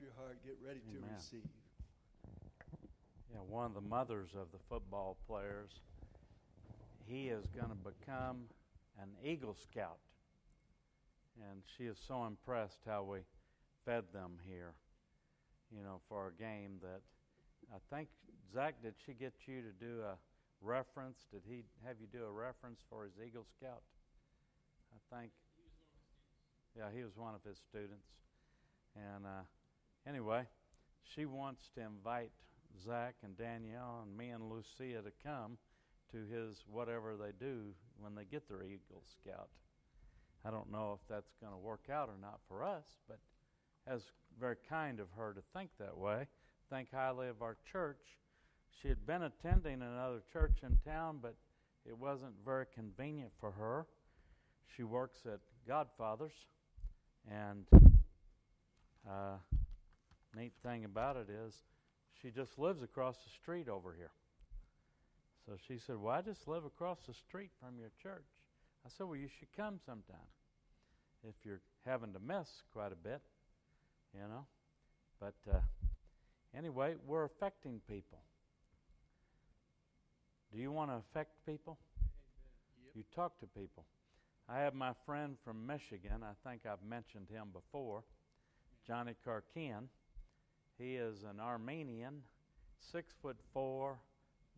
your heart. Get ready to receive. Yeah, one of the mothers of the football players, he is going to become an Eagle Scout. And she is so impressed how we fed them here, you know, for a game that I think, Zach, did she get you to do a reference? Did he have you do a reference for his Eagle Scout? I think. Yeah, he was one of his students. And uh, anyway, she wants to invite Zach and Danielle and me and Lucia to come to his whatever they do when they get their Eagle Scout. I don't know if that's going to work out or not for us, but as very kind of her to think that way. Think highly of our church. She had been attending another church in town, but it wasn't very convenient for her. She works at Godfather's, and uh, neat thing about it is she just lives across the street over here. So she said, Well, I just live across the street from your church. I said, Well, you should come sometime if you're having to miss quite a bit, you know. But uh, anyway, we're affecting people. Do you want to affect people? Yep. You talk to people. I have my friend from Michigan. I think I've mentioned him before, Johnny Karkian. He is an Armenian, six foot four,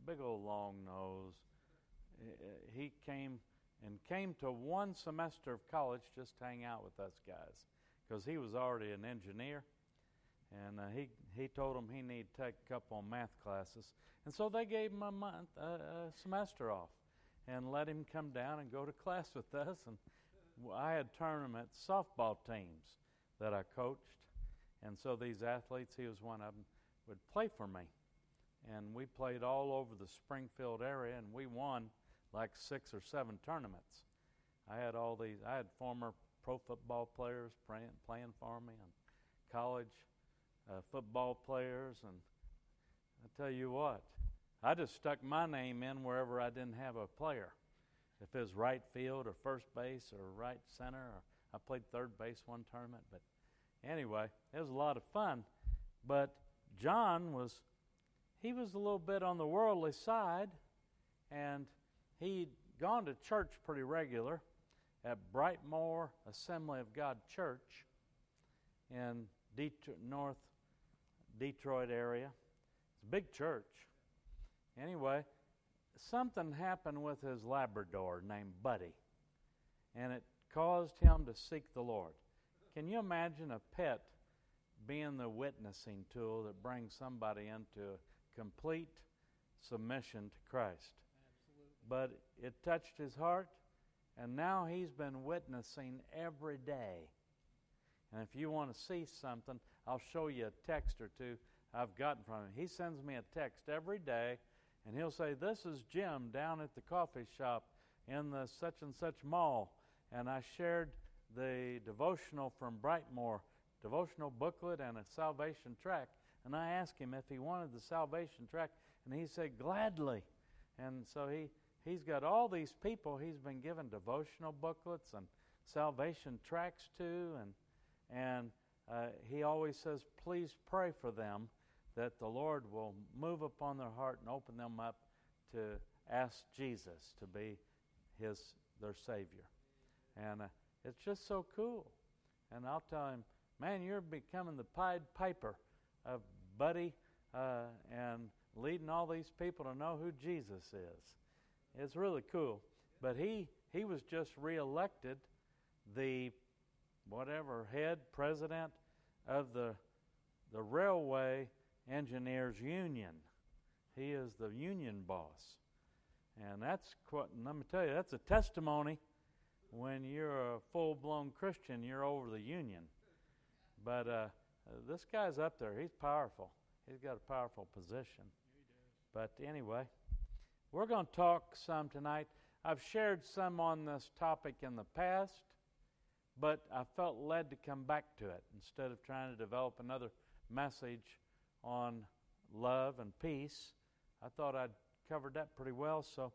big old long nose. He came and came to one semester of college just to hang out with us guys because he was already an engineer. And uh, he, he told them he needed to take a couple of math classes. And so they gave him a month, a semester off and let him come down and go to class with us. And I had tournament softball teams that I coached. And so these athletes, he was one of them, would play for me. And we played all over the Springfield area, and we won like six or seven tournaments. I had all these, I had former pro football players playing, playing for me, and college uh, football players. And I tell you what, I just stuck my name in wherever I didn't have a player. If it was right field or first base or right center, or I played third base one tournament. But anyway, it was a lot of fun. But John was, he was a little bit on the worldly side, and he'd gone to church pretty regular at Brightmoor Assembly of God Church in Detroit, North Detroit area. It's a big church. Anyway, something happened with his Labrador named Buddy, and it caused him to seek the Lord. Can you imagine a pet being the witnessing tool that brings somebody into complete submission to Christ? Absolutely. But it touched his heart, and now he's been witnessing every day. And if you want to see something, I'll show you a text or two I've gotten from him. He sends me a text every day, and he'll say, This is Jim down at the coffee shop in the such and such mall. And I shared the devotional from Brightmoor, devotional booklet and a salvation tract. And I asked him if he wanted the salvation tract, and he said, Gladly. And so he, he's got all these people he's been given devotional booklets and salvation tracks to, and and uh, he always says, please pray for them that the Lord will move upon their heart and open them up to ask Jesus to be his their Savior. And uh, it's just so cool. And I'll tell him, man, you're becoming the Pied Piper of Buddy uh, and leading all these people to know who Jesus is. It's really cool. But he, he was just reelected the whatever head president of the the railway engineers union. He is the union boss, and that's quite. Let me tell you, that's a testimony. When you're a full-blown Christian, you're over the union. But uh, this guy's up there. He's powerful. He's got a powerful position. But anyway, we're going to talk some tonight. I've shared some on this topic in the past but I felt led to come back to it instead of trying to develop another message on love and peace. I thought I'd covered that pretty well. So,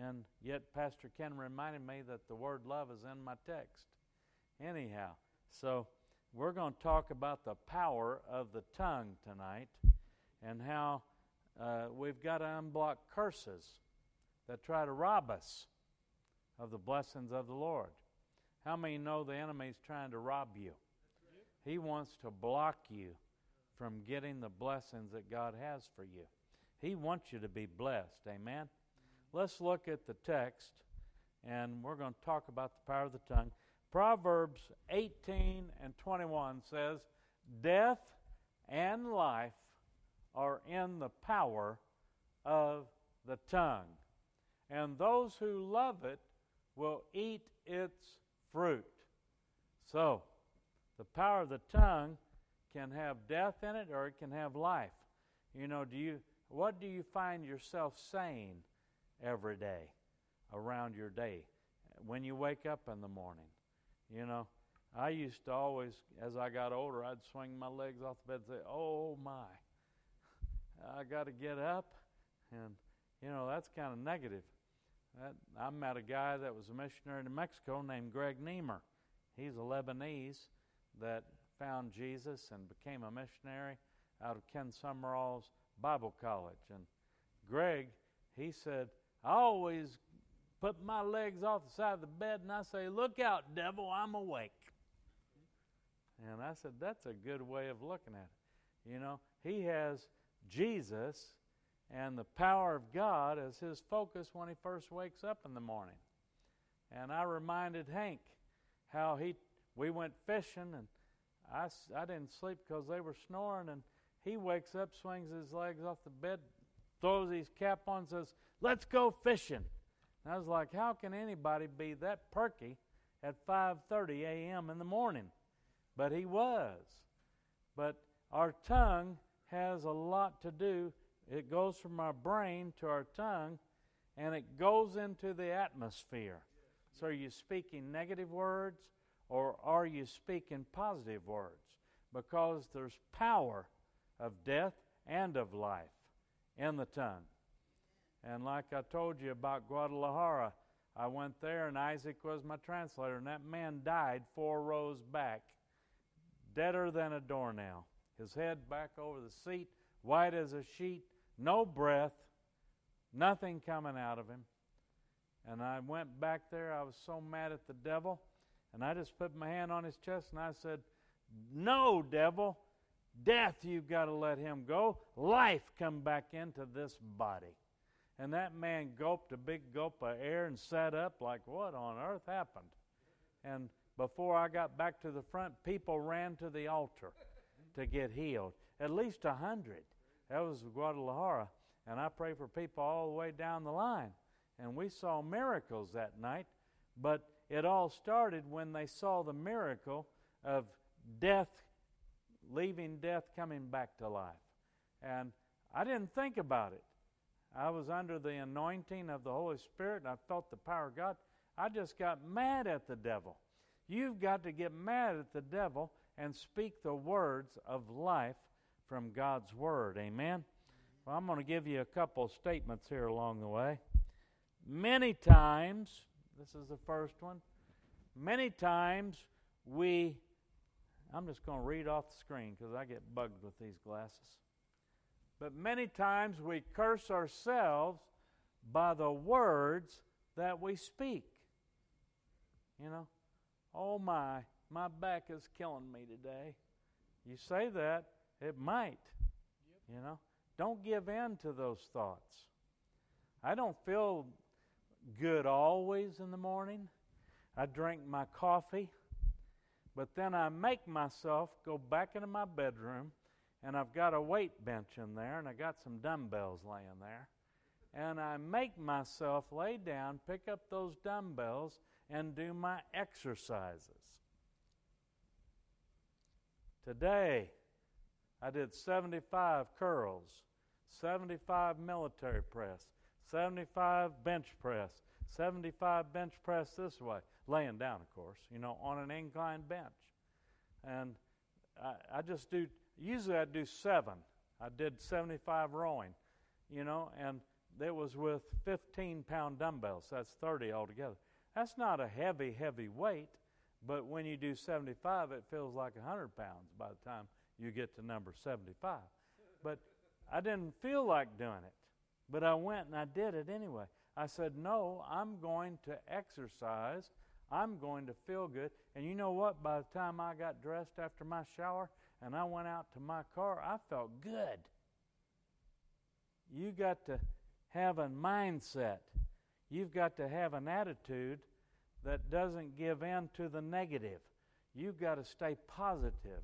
and yet Pastor Ken reminded me that the word love is in my text. Anyhow, so we're going to talk about the power of the tongue tonight and how uh, we've got to unblock curses that try to rob us of the blessings of the Lord. How many know the enemy's trying to rob you? He wants to block you from getting the blessings that God has for you. He wants you to be blessed. Amen. Let's look at the text and we're going to talk about the power of the tongue. Proverbs 18 and 21 says, Death and life are in the power of the tongue, and those who love it will eat its fruit. So, the power of the tongue can have death in it or it can have life. You know, do you what do you find yourself saying every day around your day when you wake up in the morning? You know, I used to always, as I got older, I'd swing my legs off the bed and say, "Oh my, I got to get up," and you know that's kind of negative. That, I met a guy that was a missionary in Mexico named Greg Niemer. He's a Lebanese that found Jesus and became a missionary out of Ken Sumrall's Bible College. And Greg, he said, I always put my legs off the side of the bed and I say, Look out, devil, I'm awake. And I said, That's a good way of looking at it. You know, he has Jesus and the power of God as his focus when he first wakes up in the morning. And I reminded Hank how he we went fishing and I, I didn't sleep because they were snoring and he wakes up, swings his legs off the bed, throws his cap on, says, "Let's go fishing." And I was like, "How can anybody be that perky at 5:30 a.m. in the morning?" But he was. But our tongue has a lot to do. It goes from our brain to our tongue, and it goes into the atmosphere. So, are you speaking negative words or are you speaking positive words? Because there's power of death and of life in the tongue. And like I told you about Guadalajara, I went there and Isaac was my translator, and that man died four rows back, deader than a doornail. His head back over the seat, white as a sheet, no breath, nothing coming out of him. And I went back there. I was so mad at the devil. And I just put my hand on his chest and I said, No, devil. Death, you've got to let him go. Life, come back into this body. And that man gulped a big gulp of air and sat up like, What on earth happened? And before I got back to the front, people ran to the altar to get healed. At least a hundred. That was Guadalajara. And I pray for people all the way down the line. And we saw miracles that night. But it all started when they saw the miracle of death, leaving death, coming back to life. And I didn't think about it. I was under the anointing of the Holy Spirit and I felt the power of God. I just got mad at the devil. You've got to get mad at the devil and speak the words of life from God's Word. Amen? Well, I'm going to give you a couple statements here along the way. Many times, this is the first one. Many times we, I'm just going to read off the screen because I get bugged with these glasses. But many times we curse ourselves by the words that we speak. You know, oh my, my back is killing me today. You say that, it might. Yep. You know, don't give in to those thoughts. I don't feel good always in the morning. I drink my coffee, but then I make myself go back into my bedroom, and I've got a weight bench in there, and I got some dumbbells laying there. And I make myself lay down, pick up those dumbbells, and do my exercises. Today, I did 75 curls, 75 military press, 75 bench press, 75 bench press this way, laying down, of course, you know, on an inclined bench. And I, I just do, usually I do seven. I did 75 rowing, you know, and it was with 15 pound dumbbells. That's 30 altogether. That's not a heavy, heavy weight, But when you do 75, it feels like 100 pounds by the time you get to number 75. But I didn't feel like doing it. But I went and I did it anyway. I said, No, I'm going to exercise. I'm going to feel good. And you know what? By the time I got dressed after my shower and I went out to my car, I felt good. You got to have a mindset. You've got to have an attitude that doesn't give in to the negative. You've got to stay positive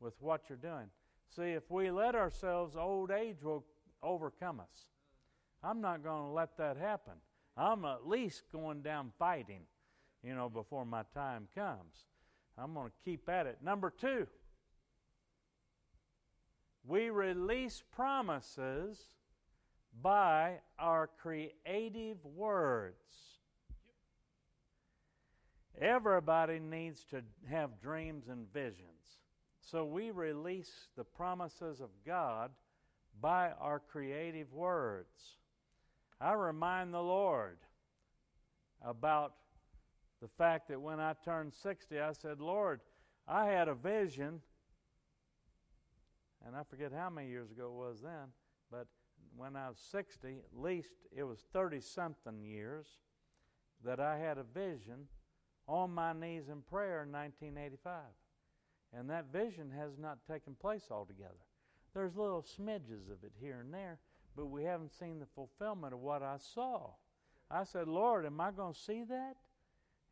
with what you're doing. See, if we let ourselves, old age will overcome us. I'm not going to let that happen. I'm at least going down fighting, you know, before my time comes. I'm going to keep at it. Number two, we release promises by our creative words. Everybody needs to have dreams and visions. So we release the promises of God by our creative words. I remind the Lord about the fact that when I turned 60, I said, Lord, I had a vision, and I forget how many years ago it was then, but when I was 60, at least it was 30 something years, that I had a vision on my knees in prayer in 1985. And that vision has not taken place altogether. There's little smidges of it here and there, but we haven't seen the fulfillment of what I saw. I said, Lord, am I going to see that?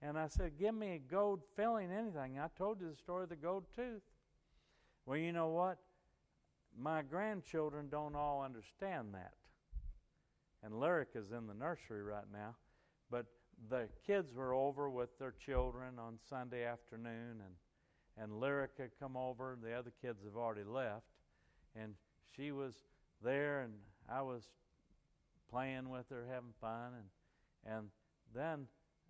And I said, Give me a gold filling, anything. I told you the story of the gold tooth. Well, you know what? My grandchildren don't all understand that. And Lyric is in the nursery right now. But the kids were over with their children on Sunday afternoon, and and Lyric had come over. The other kids have already left, and she was there, and I was playing with her, having fun, and and then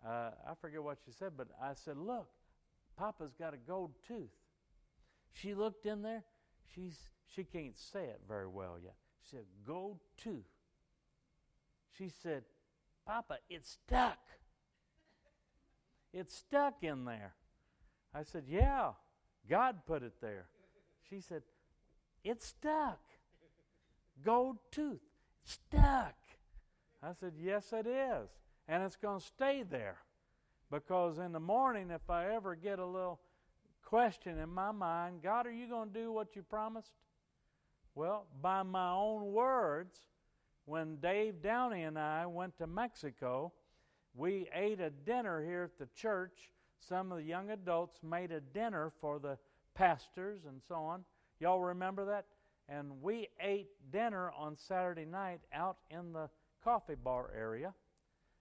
uh, I forget what she said, but I said, "Look, Papa's got a gold tooth." She looked in there. She's she can't say it very well yet. She said, "Gold tooth." She said, "Papa, it's stuck." It's stuck in there. I said, Yeah, God put it there. She said, It's stuck. Gold tooth, stuck. I said, Yes, it is. And it's going to stay there. Because in the morning, if I ever get a little question in my mind, God, are you going to do what you promised? Well, by my own words, when Dave Downey and I went to Mexico, we ate a dinner here at the church some of the young adults made a dinner for the pastors and so on. Y'all remember that? And we ate dinner on Saturday night out in the coffee bar area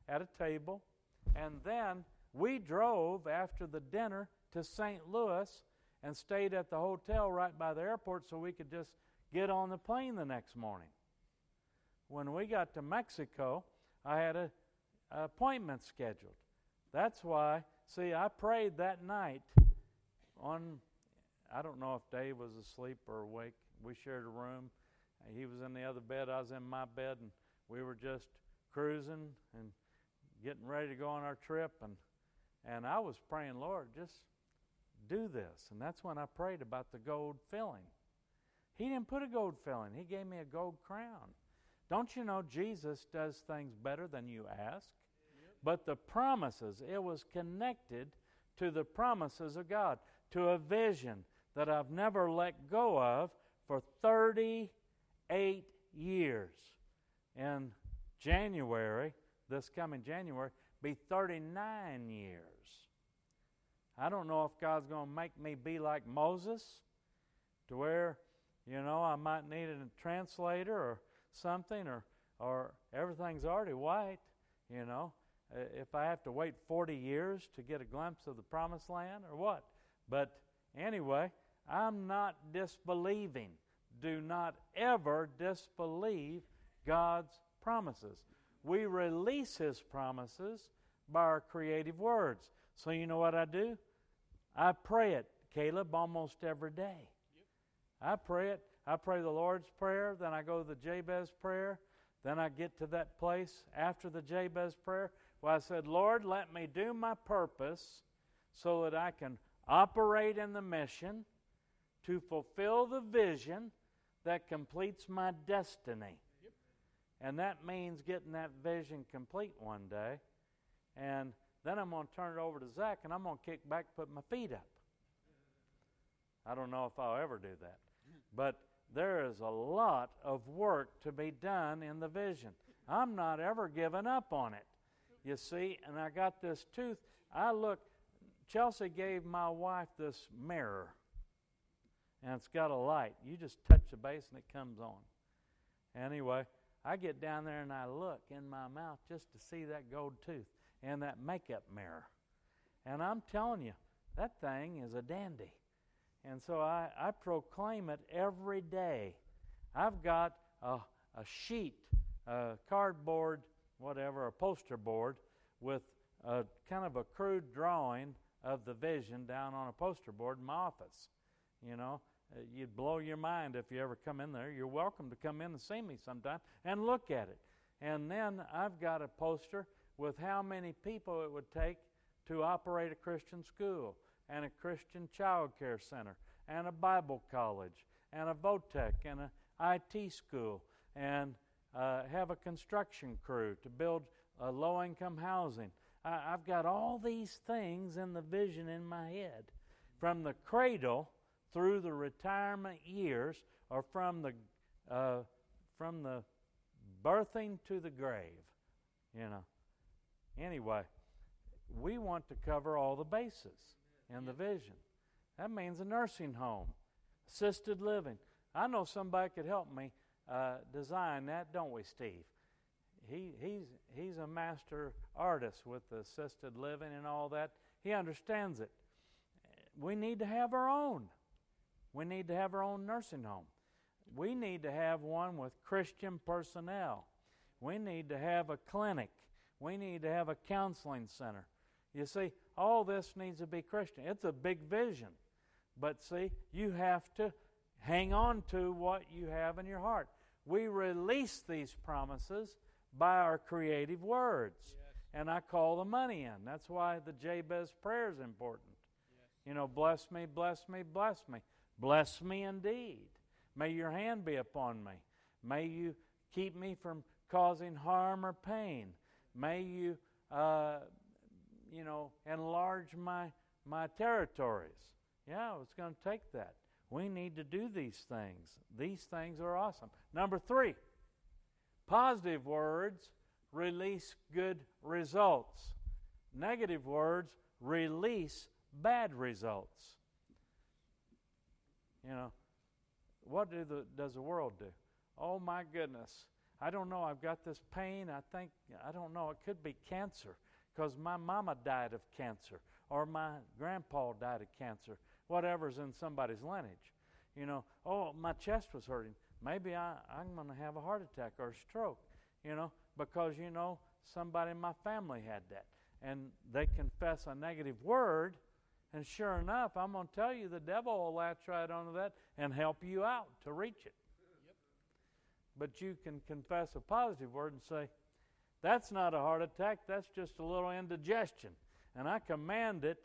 at a table. And then we drove after the dinner to St. Louis and stayed at the hotel right by the airport so we could just get on the plane the next morning. When we got to Mexico, I had an appointment scheduled. That's why See, I prayed that night on, I don't know if Dave was asleep or awake. We shared a room. He was in the other bed, I was in my bed, and we were just cruising and getting ready to go on our trip. And, and I was praying, Lord, just do this. And that's when I prayed about the gold filling. He didn't put a gold filling, He gave me a gold crown. Don't you know Jesus does things better than you ask? but the promises. It was connected to the promises of God, to a vision that I've never let go of for 38 years. In January, this coming January, be 39 years. I don't know if God's going to make me be like Moses, to where, you know, I might need a translator or something, or, or everything's already white, you know. If I have to wait 40 years to get a glimpse of the promised land or what. But anyway, I'm not disbelieving. Do not ever disbelieve God's promises. We release His promises by our creative words. So, you know what I do? I pray it, Caleb, almost every day. Yep. I pray it. I pray the Lord's Prayer, then I go to the Jabez prayer, then I get to that place after the Jabez prayer, well, I said, Lord, let me do my purpose so that I can operate in the mission to fulfill the vision that completes my destiny. And that means getting that vision complete one day. And then I'm going to turn it over to Zach and I'm going to kick back, put my feet up. I don't know if I'll ever do that. But there is a lot of work to be done in the vision. I'm not ever giving up on it. You see, and I got this tooth. I look, Chelsea gave my wife this mirror, and it's got a light. You just touch the base and it comes on. Anyway, I get down there and I look in my mouth just to see that gold tooth and that makeup mirror. And I'm telling you, that thing is a dandy. And so I, I proclaim it every day. I've got a, a sheet, a cardboard, whatever, a poster board with a kind of a crude drawing of the vision down on a poster board in my office. You know, uh, you'd blow your mind if you ever come in there. You're welcome to come in and see me sometime and look at it. And then I've got a poster with how many people it would take to operate a Christian school and a Christian child care center and a Bible college and a vo-tech and an IT school and uh, have a construction crew to build uh, low income housing. I, I've got all these things in the vision in my head from the cradle through the retirement years or from the uh, from the birthing to the grave you know. Anyway we want to cover all the bases in the vision. That means a nursing home assisted living. I know somebody could help me uh, design that don't we steve? He, he's, he's a master artist with assisted living and all that. He understands it. We need to have our own we need to have our own nursing home. We need to have one with Christian personnel. We need to have a clinic. We need to have a counseling center. You see, all this needs to be Christian. It's a big vision. But see, you have to hang on to what you have in your heart. We release these promises by our creative words. Yes. And I call the money in. That's why the Jabez prayer is important. Yes. You know, bless me, bless me, bless me. Bless me indeed. May your hand be upon me. May you keep me from causing harm or pain. May you, uh, you know, enlarge my, my territories. Yeah, it's going to take that. We need to do these things. These things are awesome. Number three, positive words release good results. Negative words release bad results. You know, what do the, does the world do? Oh my goodness. I don't know. I've got this pain. I think, I don't know. It could be cancer because my mama died of cancer or my grandpa died of cancer, whatever's in somebody's lineage. You know, oh, my chest was hurting. Maybe I, I'm going to have a heart attack or a stroke, you know, because, you know, somebody in my family had that. And they confess a negative word and sure enough, I'm going to tell you, the devil will latch right onto that and help you out to reach it. Yep. But you can confess a positive word and say, that's not a heart attack, that's just a little indigestion. And I command it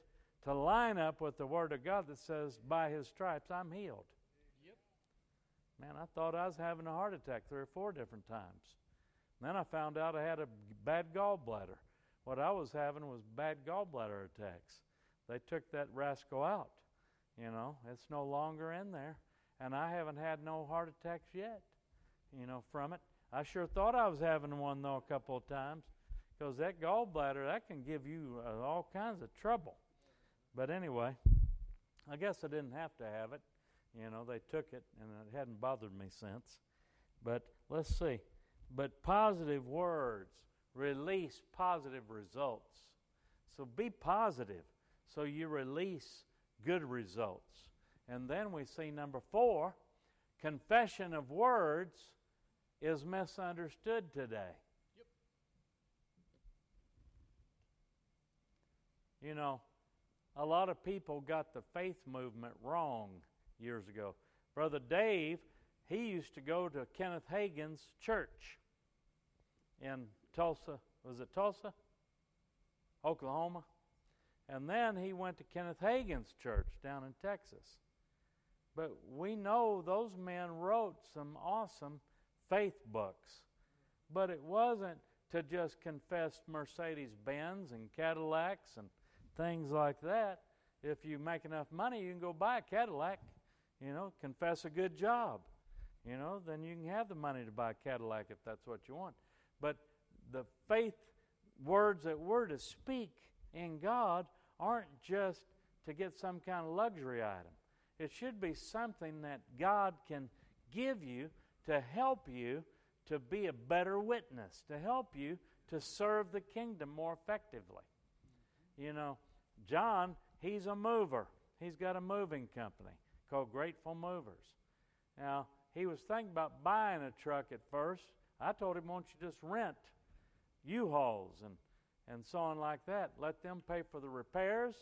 to line up with the Word of God that says, by His stripes I'm healed. Yep. Man, I thought I was having a heart attack three or four different times. And then I found out I had a bad gallbladder. What I was having was bad gallbladder attacks. They took that rascal out. You know, it's no longer in there. And I haven't had no heart attacks yet, you know, from it. I sure thought I was having one, though, a couple of times. Because that gallbladder, that can give you uh, all kinds of trouble. But anyway, I guess I didn't have to have it. You know, they took it, and it hadn't bothered me since. But let's see. But positive words release positive results. So be positive. So you release good results. And then we see number four confession of words is misunderstood today. Yep. You know, a lot of people got the faith movement wrong years ago. Brother Dave, he used to go to Kenneth Hagin's church in Tulsa. Was it Tulsa? Oklahoma? And then he went to Kenneth Hagin's church down in Texas. But we know those men wrote some awesome faith books. But it wasn't to just confess Mercedes Benz and Cadillacs and things like that. If you make enough money, you can go buy a Cadillac, you know, confess a good job, you know, then you can have the money to buy a Cadillac if that's what you want. But the faith words that we're to speak in God aren't just to get some kind of luxury item. It should be something that God can give you to help you to be a better witness, to help you to serve the kingdom more effectively. You know, John, he's a mover. He's got a moving company called Grateful Movers. Now, he was thinking about buying a truck at first. I told him, why don't you just rent U-Hauls and, and so on like that. Let them pay for the repairs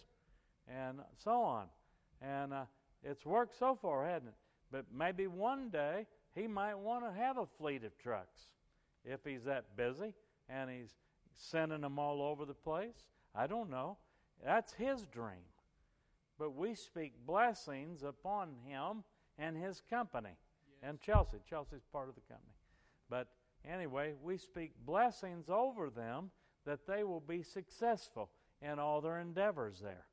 and so on. And uh, it's worked so far, hasn't it? But maybe one day he might want to have a fleet of trucks if he's that busy and he's sending them all over the place. I don't know. That's his dream. But we speak blessings upon him and his company. Yes. And Chelsea. Chelsea's part of the company. But anyway, we speak blessings over them that they will be successful in all their endeavors there.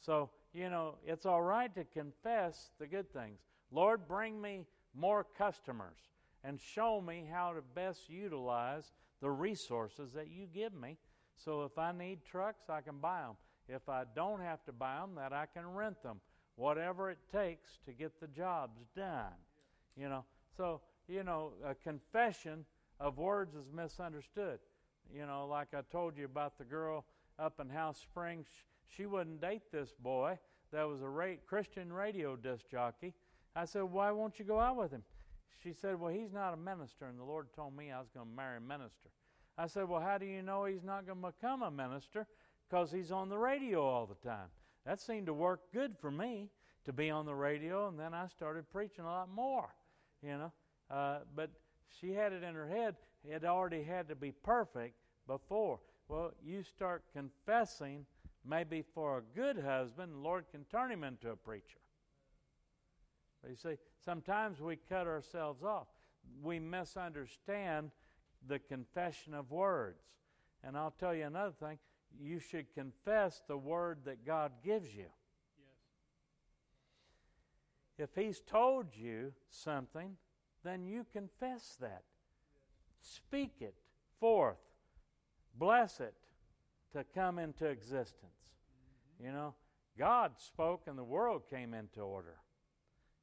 So, you know, it's all right to confess the good things. Lord, bring me more customers and show me how to best utilize the resources that you give me. So if I need trucks, I can buy them. If I don't have to buy them, that I can rent them. Whatever it takes to get the jobs done. You know, so you know, a confession of words is misunderstood. You know, like I told you about the girl up in House Springs, she wouldn't date this boy that was a ra- Christian radio disc jockey. I said, Why won't you go out with him? She said, Well, he's not a minister, and the Lord told me I was going to marry a minister. I said, Well, how do you know he's not going to become a minister? Because he's on the radio all the time. That seemed to work good for me to be on the radio, and then I started preaching a lot more, you know. Uh, but she had it in her head, it already had to be perfect before. Well, you start confessing, maybe for a good husband, the Lord can turn him into a preacher. But you see, sometimes we cut ourselves off. We misunderstand the confession of words. And I'll tell you another thing you should confess the word that God gives you. Yes. If He's told you something, then you confess that. Speak it forth. Bless it to come into existence. You know, God spoke and the world came into order.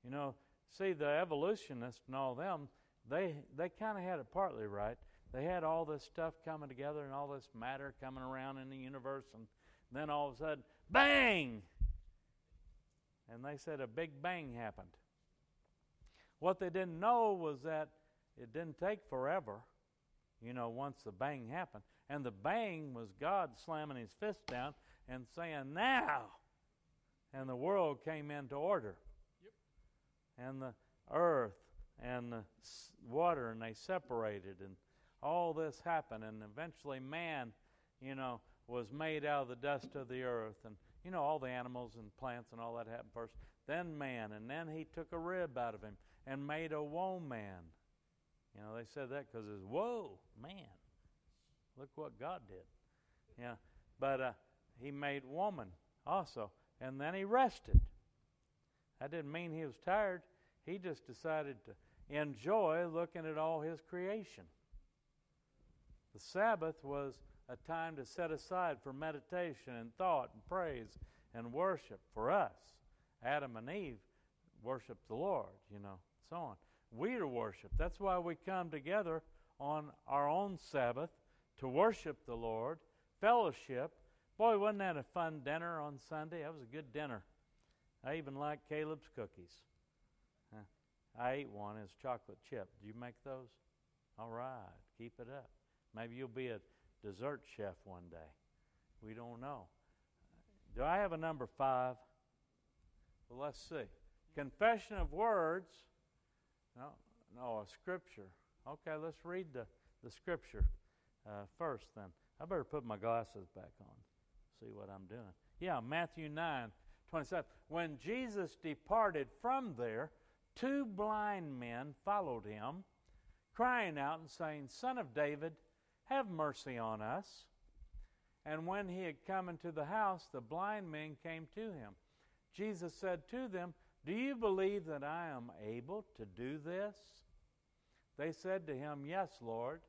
You know, see, the evolutionists and all them, they, they kind of had it partly right. They had all this stuff coming together and all this matter coming around in the universe, and then all of a sudden, bang! And they said a big bang happened. What they didn't know was that it didn't take forever, you know, once the bang happened. And the bang was God slamming his fist down and saying, Now! And the world came into order. Yep. And the earth and the water, and they separated, and all this happened. And eventually, man, you know, was made out of the dust of the earth. And, you know, all the animals and plants and all that happened first. Then man, and then he took a rib out of him and made a woe man. You know, they said that because it's whoa, man. Look what God did. Yeah, but uh, he made woman also, and then he rested. That didn't mean he was tired. He just decided to enjoy looking at all his creation. The Sabbath was a time to set aside for meditation and thought and praise and worship for us. Adam and Eve worshiped the Lord, you know so on. We to worship. That's why we come together on our own Sabbath to worship the Lord, fellowship. Boy, wasn't that a fun dinner on Sunday? That was a good dinner. I even like Caleb's cookies. I ate one. It's chocolate chip. Do you make those? All right. Keep it up. Maybe you'll be a dessert chef one day. We don't know. Do I have a number five? Well, let's see. Confession of words no, no, a scripture. Okay, let's read the, the scripture uh, first then. I better put my glasses back on, see what I'm doing. Yeah, Matthew 9 27. When Jesus departed from there, two blind men followed him, crying out and saying, Son of David, have mercy on us. And when he had come into the house, the blind men came to him. Jesus said to them, Do you believe that I am able to do this? They said to him, Yes, Lord.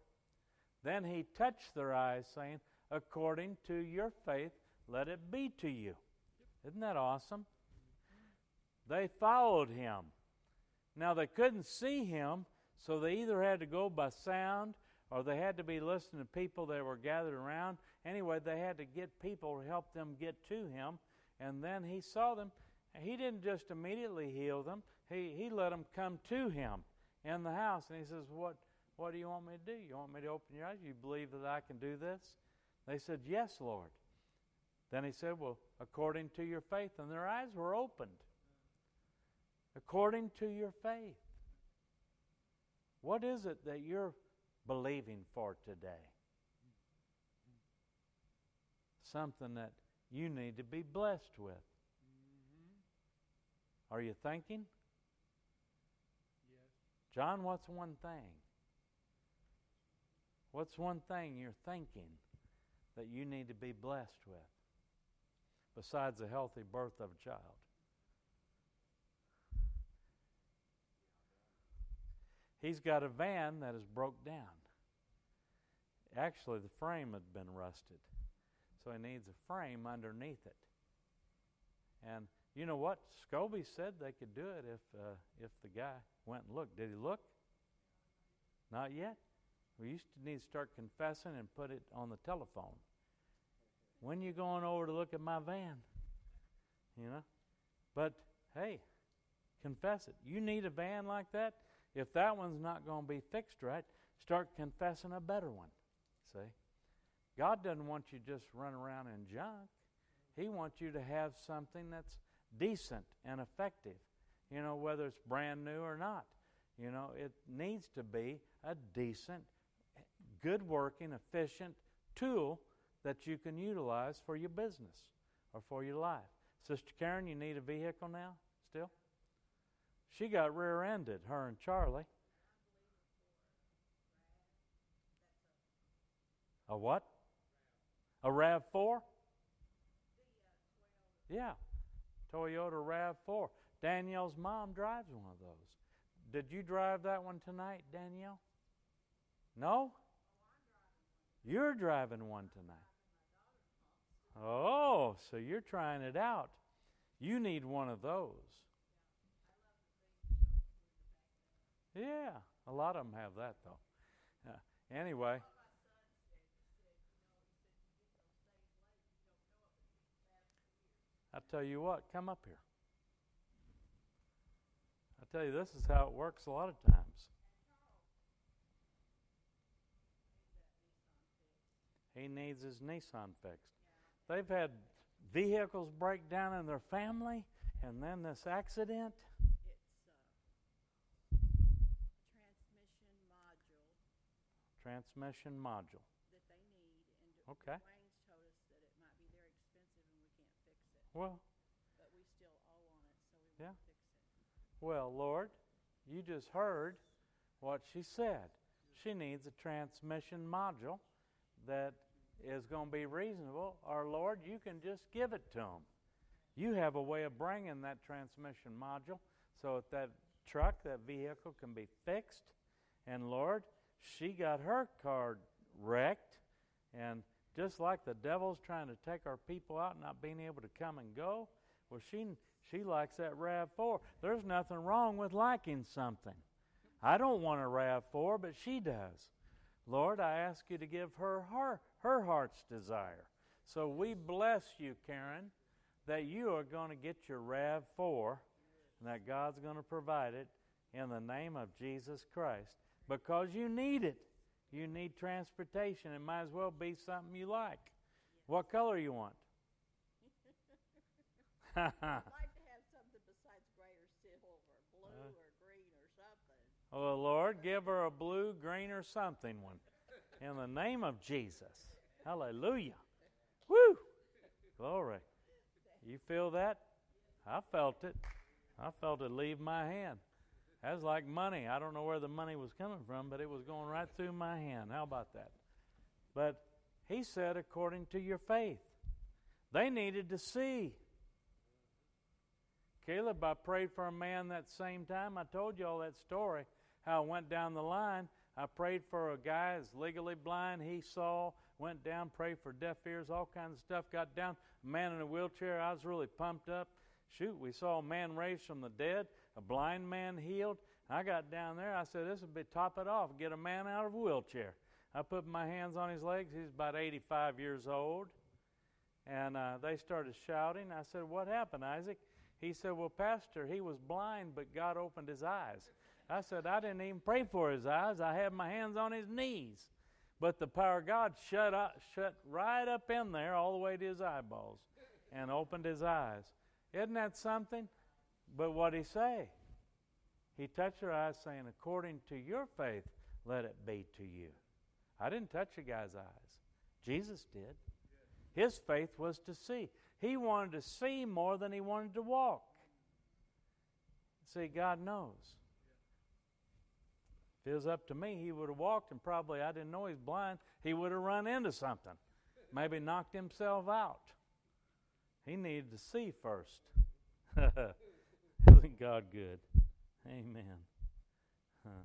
Then he touched their eyes, saying, According to your faith, let it be to you. Isn't that awesome? They followed him. Now they couldn't see him, so they either had to go by sound or they had to be listening to people that were gathered around. Anyway, they had to get people to help them get to him. And then he saw them. He didn't just immediately heal them, he, he let them come to him in the house. And he says, What, what do you want me to do? You want me to open your eyes? You believe that I can do this? They said, Yes, Lord. Then he said, Well, according to your faith. And their eyes were opened. According to your faith. What is it that you're believing for today? Something that you need to be blessed with. Mm-hmm. Are you thinking? Yes. John, what's one thing? What's one thing you're thinking that you need to be blessed with besides a healthy birth of a child? He's got a van that is broke down. Actually, the frame had been rusted, so he needs a frame underneath it. And you know what? Scobie said they could do it if uh, if the guy went and looked. Did he look? Not yet. We used to need to start confessing and put it on the telephone. When you going over to look at my van? You know? But hey, confess it. You need a van like that? If that one's not going to be fixed right, start confessing a better one. See? God doesn't want you just run around in junk. He wants you to have something that's decent and effective. You know, whether it's brand new or not. You know, it needs to be a decent, good working, efficient tool that you can utilize for your business or for your life. Sister Karen, you need a vehicle now still? She got rear ended, her and Charlie. A what? A RAV4? Yeah. Toyota RAV4. Danielle's mom drives one of those. Did you drive that one tonight, Danielle? No? You're driving one tonight. Oh, so you're trying it out. You need one of those. Yeah, a lot of them have that though. Yeah. Anyway. I tell you what, come up here. I tell you, this is how it works a lot of times. He needs his Nissan fixed. They've had vehicles break down in their family, and then this accident. It's a transmission Transmission module module. that they need, and Okay. Wayne's told us that it might be very expensive and we can't fix it, Well, but we still owe on it, so we Yeah. won't fix it. well, Lord, you just heard what she said. She needs a transmission module that is going to be reasonable, or Lord, you can just give it to them. You have a way of bringing that transmission module so that that truck, that vehicle can be fixed. And Lord, she got her car wrecked, and just like the devil's trying to take our people out, not being able to come and go, well, she she likes that Rav4. There's nothing wrong with liking something. I don't want a Rav4, but she does. Lord, I ask you to give her her, her heart's desire. So we bless you, Karen, that you are going to get your RAV4 and that God's going to provide it in the name of Jesus Christ because you need it. You need transportation. It might as well be something you like. What color you want? I'd like to have something besides gray or silver, blue Uh. or green or something. Oh, Lord, give her a blue, green, or something one. In the name of Jesus. Hallelujah. Woo! Glory. You feel that? I felt it. I felt it leave my hand. That was like money. I don't know where the money was coming from, but it was going right through my hand. How about that? But he said, according to your faith. They needed to see. Caleb, I prayed for a man that same time. I told you all that story, how I went down the line. I prayed for a guy that's legally blind. He saw, went down, prayed for deaf ears, all kinds of stuff. Got down, a man in a wheelchair. I was really pumped up. Shoot, we saw a man raised from the dead, a blind man healed. I got down there. I said, This would be top it off. Get a man out of a wheelchair. I put my hands on his legs. He's about 85 years old. And uh, they started shouting. I said, What happened, Isaac? He said, Well, Pastor, he was blind, but God opened his eyes. I said, I didn't even pray for his eyes. I had my hands on his knees. But the power of God shut, up, shut right up in there all the way to his eyeballs and opened his eyes. Isn't that something? But what did he say? He touched her eyes, saying, According to your faith, let it be to you. I didn't touch a guy's eyes. Jesus did. His faith was to see. He wanted to see more than he wanted to walk. See, God knows. It was up to me, he would have walked, and probably I didn't know he's blind. He would have run into something, maybe knocked himself out. He needed to see first. Isn't God good? Amen. Huh.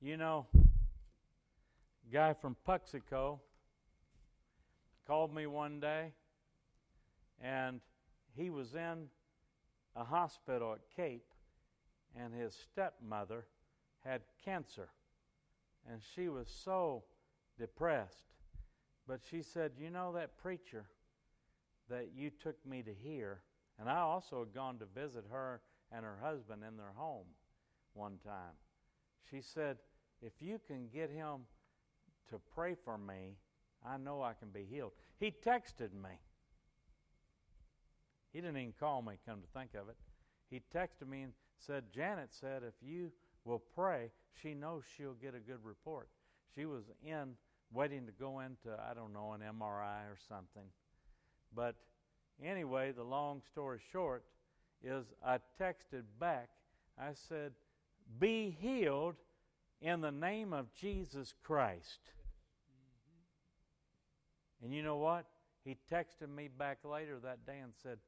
You know, guy from Puxico called me one day, and he was in a hospital at Cape, and his stepmother had cancer, and she was so depressed. But she said, You know that preacher that you took me to hear? And I also had gone to visit her and her husband in their home one time. She said, If you can get him to pray for me, I know I can be healed. He texted me. He didn't even call me, come to think of it. He texted me and said, Janet said, if you will pray, she knows she'll get a good report. She was in, waiting to go into, I don't know, an MRI or something. But anyway, the long story short is I texted back. I said, Be healed in the name of Jesus Christ. And you know what? He texted me back later that day and said,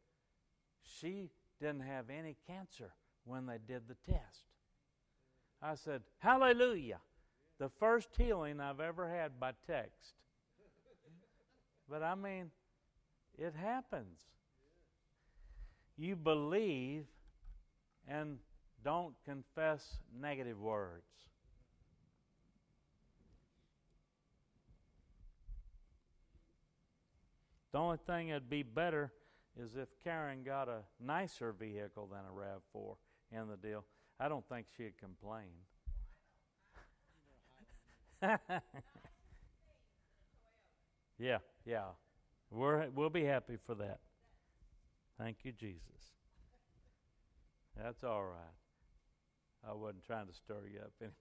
She didn't have any cancer when they did the test. I said, Hallelujah. The first healing I've ever had by text. But I mean, it happens. You believe and don't confess negative words. The only thing that'd be better is if Karen got a nicer vehicle than a RAV4 in the deal. I don't think she'd complain. yeah, yeah. We're, we'll be happy for that. Thank you, Jesus. That's all right. I wasn't trying to stir you up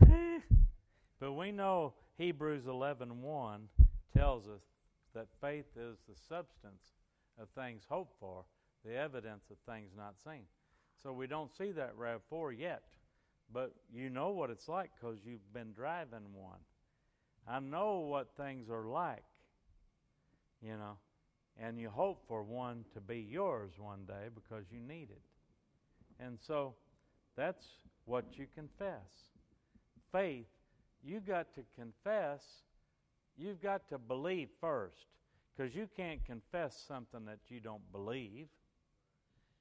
anymore. but we know Hebrews 11:1 tells us that faith is the substance of things hoped for, the evidence of things not seen. So we don't see that RAV4 yet, but you know what it's like because you've been driving one. I know what things are like, you know, and you hope for one to be yours one day because you need it. And so that's what you confess. Faith, you got to confess, you've got to believe first because you can't confess something that you don't believe.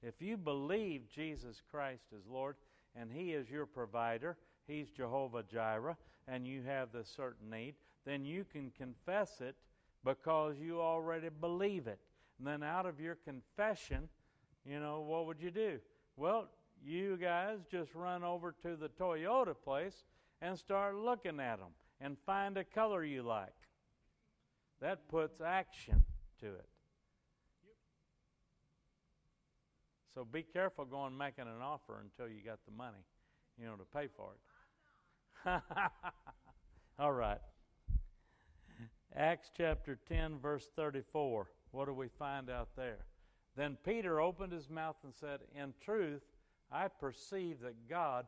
If you believe Jesus Christ is Lord and He is your provider, He's Jehovah Jireh, and you have this certain need, then you can confess it because you already believe it. And then out of your confession, you know, what would you do? Well, you guys just run over to the Toyota place and start looking at them and find a color you like. That puts action to it. So be careful going making an offer until you got the money, you know, to pay for it. All right. Acts chapter 10, verse 34. What do we find out there? Then Peter opened his mouth and said, In truth, I perceive that God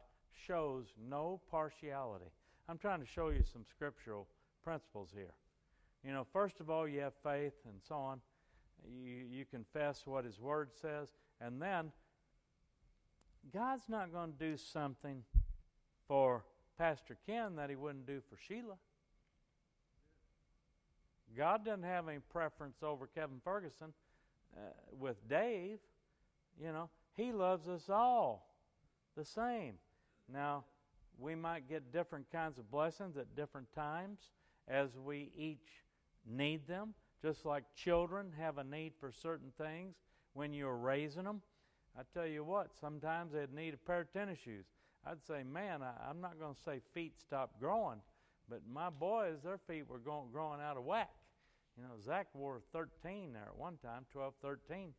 shows no partiality. I'm trying to show you some scriptural principles here. You know, first of all, you have faith and so on. You, you confess what His Word says. And then, God's not going to do something for Pastor Ken that He wouldn't do for Sheila. God doesn't have any preference over Kevin Ferguson uh, with Dave. You know, He loves us all the same. Now, we might get different kinds of blessings at different times as we each need them, just like children have a need for certain things when you're raising them. I tell you what, sometimes they'd need a pair of tennis shoes. I'd say, man, I, am not going to say feet stop growing, but my boys, their feet were going, growing out of whack. You know, Zach wore 13 there at one time, 12, 13.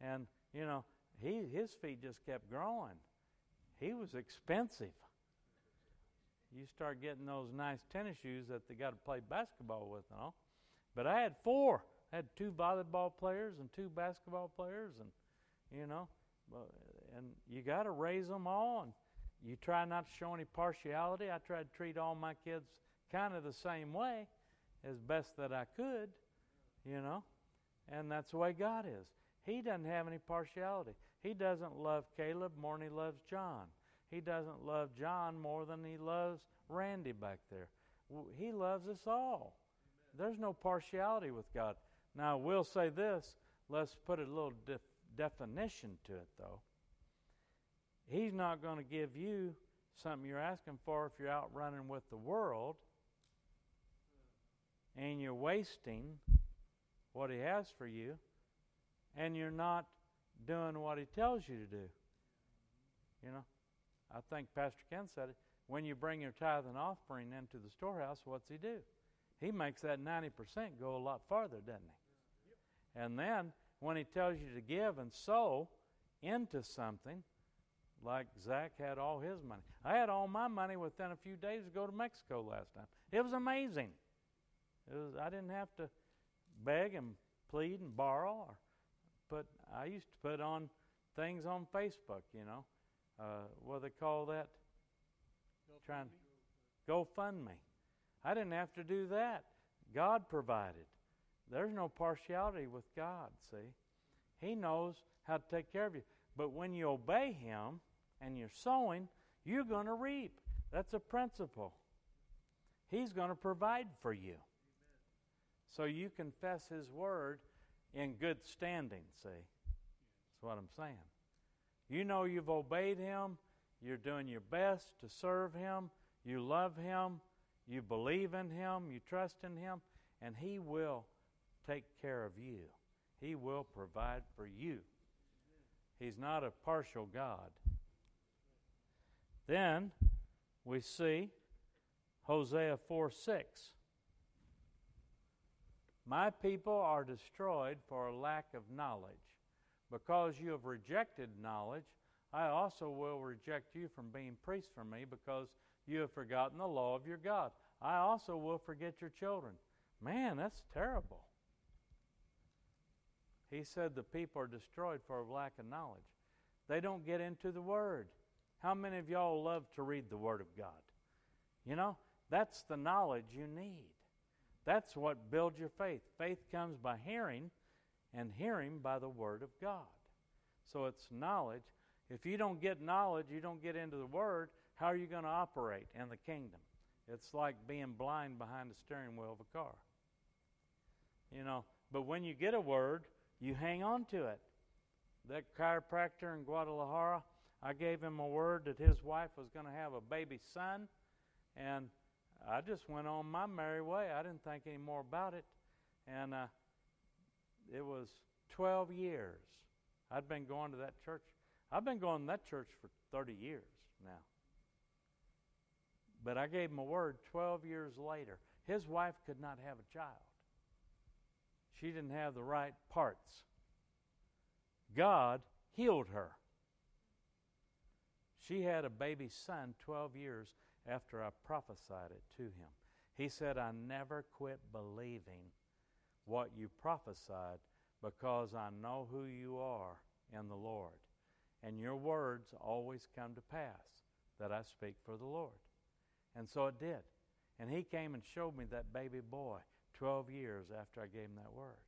And, you know, he, his feet just kept growing. He was expensive. You start getting those nice tennis shoes that they got to play basketball with and all. But I had four. Had two volleyball players and two basketball players, and you know, and you got to raise them all. And you try not to show any partiality. I tried to treat all my kids kind of the same way as best that I could, you know. And that's the way God is. He doesn't have any partiality. He doesn't love Caleb more than he loves John. He doesn't love John more than he loves Randy back there. He loves us all. There's no partiality with God. Now, we'll say this. Let's put a little def- definition to it, though. He's not going to give you something you're asking for if you're out running with the world and you're wasting what He has for you and you're not doing what He tells you to do. You know, I think Pastor Ken said it. When you bring your tithe and offering into the storehouse, what's He do? He makes that 90% go a lot farther, doesn't He? And then when He tells you to give and sow into something, like Zach had all his money. I had all my money within a few days to go to Mexico last time. It was amazing. It was, I didn't have to beg and plead and borrow. Or put, I used to put on things on Facebook, you know. Uh, what do they call that? Go Trying GoFundMe. I didn't have to do that. God provided. There's no partiality with God, see. He knows how to take care of you. But when you obey Him and you're sowing, you're going to reap. That's a principle. He's going to provide for you. So you confess His word in good standing, see? That's what I'm saying. You know you've obeyed Him, you're doing your best to serve Him, you love Him, you believe in Him, you trust in Him, and He will take care of you. He will provide for you. He's not a partial God. Then we see Hosea 4 6. My people are destroyed for a lack of knowledge. Because you have rejected knowledge, I also will reject you from being priests for me because you have forgotten the law of your God. I also will forget your children. Man, that's terrible. He said the people are destroyed for lack of knowledge. They don't get into the Word. How many of y'all love to read the Word of God? You know, that's the knowledge you need. That's what builds your faith. Faith comes by hearing, and hearing by the Word of God. So it's knowledge. If you don't get knowledge, you don't get into the Word, how are you going to operate in the kingdom? It's like being blind behind the steering wheel of a car. You know, but when you get a word, you hang on to it. That chiropractor in Guadalajara, I gave him a word that his wife was going to have a baby son, and I just went on my merry way. I didn't think any more about it, and uh, it was 12 years. I'd been going to that church. I've been going to that church for 30 years now. But I gave him a word 12 years later. His wife could not have a child, she didn't have the right parts. God healed her. She had a baby son 12 years after I prophesied it to him. He said, I never quit believing what you prophesied because I know who you are in the Lord. And your words always come to pass that I speak for the Lord. And so it did. And he came and showed me that baby boy 12 years after I gave him that word.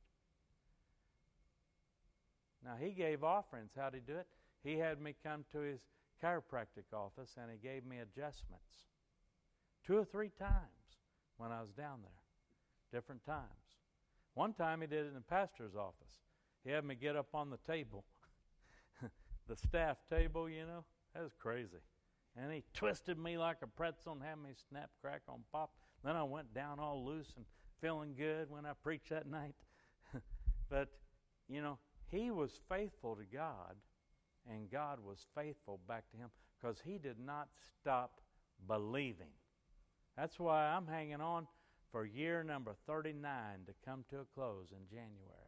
Now, he gave offerings. How did he do it? He had me come to his chiropractic office and he gave me adjustments two or three times when I was down there, different times. One time he did it in the pastor's office. He had me get up on the table, the staff table, you know. That was crazy. And he twisted me like a pretzel and had me snap, crack on pop. Then I went down all loose and feeling good when I preached that night. but, you know, he was faithful to God, and God was faithful back to him because he did not stop believing. That's why I'm hanging on for year number 39 to come to a close in January.